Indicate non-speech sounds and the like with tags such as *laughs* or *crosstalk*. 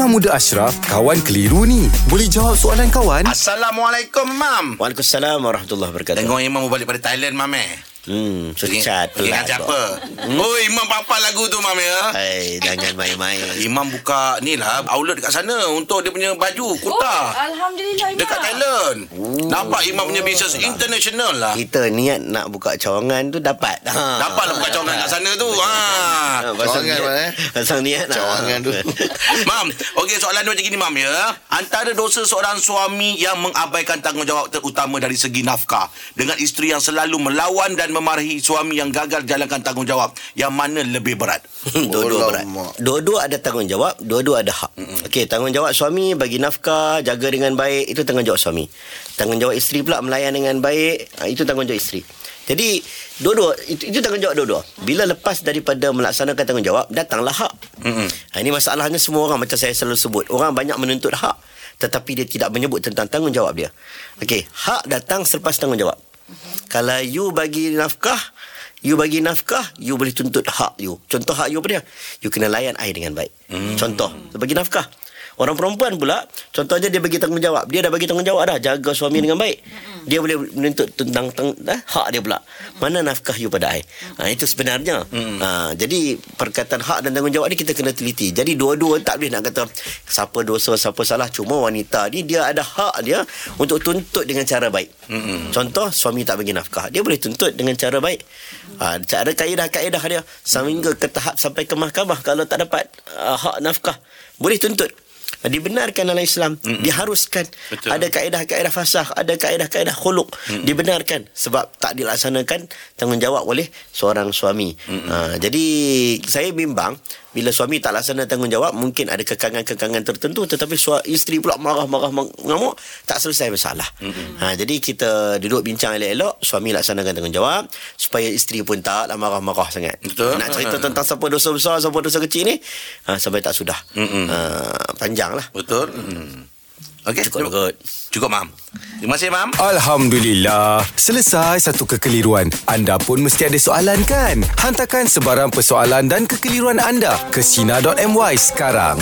Imam Muda Ashraf, kawan keliru ni. Boleh jawab soalan kawan? Assalamualaikum, Mam. Waalaikumsalam warahmatullahi wabarakatuh. Tengok Imam mau balik pada Thailand, Mam eh. Hmm, secat pergi dengan siapa? Hmm? Oh, Imam apa lagu tu, Mam ya? Hai, jangan main-main. *laughs* Imam buka ni lah outlet dekat sana untuk dia punya baju, kurta. Oh, Alhamdulillah Imam. Dekat Thailand. Nampak Imam punya bisnes international lah. Kita niat nak buka cawangan tu dapat. Ha. *laughs* Dapatlah buka cawangan kat sana tu. Ha. Ha, pasal Cawangan, niat, Mak, eh? pasal niat nak. Cawangan tu. *laughs* Mam, okey soalan dia macam gini Mam ya. Antara dosa seorang suami yang mengabaikan tanggungjawab terutama dari segi nafkah dengan isteri yang selalu melawan dan memarahi suami yang gagal jalankan tanggungjawab, yang mana lebih berat? Dua-dua berat. Dua-dua ada tanggungjawab, dua-dua ada hak. Okey, tanggungjawab suami bagi nafkah, jaga dengan baik, itu tanggungjawab suami. Tanggungjawab isteri pula melayan dengan baik, ha, itu tanggungjawab isteri. Jadi, dua-dua itu, itu tanggungjawab dua-dua. Bila lepas daripada melaksanakan tanggungjawab, datanglah hak. Ha, ini masalahnya semua orang macam saya selalu sebut. Orang banyak menuntut hak tetapi dia tidak menyebut tentang tanggungjawab dia. Okey, hak datang selepas tanggungjawab. Kalau you bagi nafkah, you bagi nafkah, you boleh tuntut hak you. Contoh hak you apa dia? You kena layan air dengan baik. Hmm. Contoh, bagi nafkah. Orang perempuan pula, contohnya dia bagi tanggungjawab. Dia dah bagi tanggungjawab dah, jaga suami dengan baik. Dia boleh menuntut tentang tang, eh, hak dia pula. Mana nafkah you pada air? Ha, itu sebenarnya. Ha, jadi, perkataan hak dan tanggungjawab ni kita kena teliti. Jadi, dua-dua tak boleh nak kata siapa dosa, siapa salah. Cuma wanita ni, dia ada hak dia untuk tuntut dengan cara baik. Contoh, suami tak bagi nafkah. Dia boleh tuntut dengan cara baik. Ha, ada kaedah-kaedah dia. Sehingga ke tahap sampai ke mahkamah. Kalau tak dapat uh, hak nafkah, boleh tuntut. Dibenarkan dalam Islam mm Diharuskan. Betul. Ada kaedah-kaedah fasah Ada kaedah-kaedah khuluk mm Dibenarkan Sebab tak dilaksanakan Tanggungjawab oleh Seorang suami. Ha, Jadi Saya bimbang Bila suami tak laksana tanggungjawab Mungkin ada kekangan-kekangan tertentu Tetapi sua, isteri pula marah-marah mengamuk Tak selesai masalah ha, Jadi kita Duduk bincang elok-elok Suami laksanakan tanggungjawab Supaya isteri pun tak lah Marah-marah sangat Betul. Nak cerita tentang Siapa dosa besar Siapa dosa kecil ni ha, Sampai tak sudah Mm-mm. ha, Panjang lah Betul? Hmm. Okey, Cukup, cukup. Cukup, Mam. Terima kasih, Mam. Alhamdulillah. Selesai satu kekeliruan. Anda pun mesti ada soalan kan? Hantarkan sebarang persoalan dan kekeliruan anda ke Sina.my sekarang.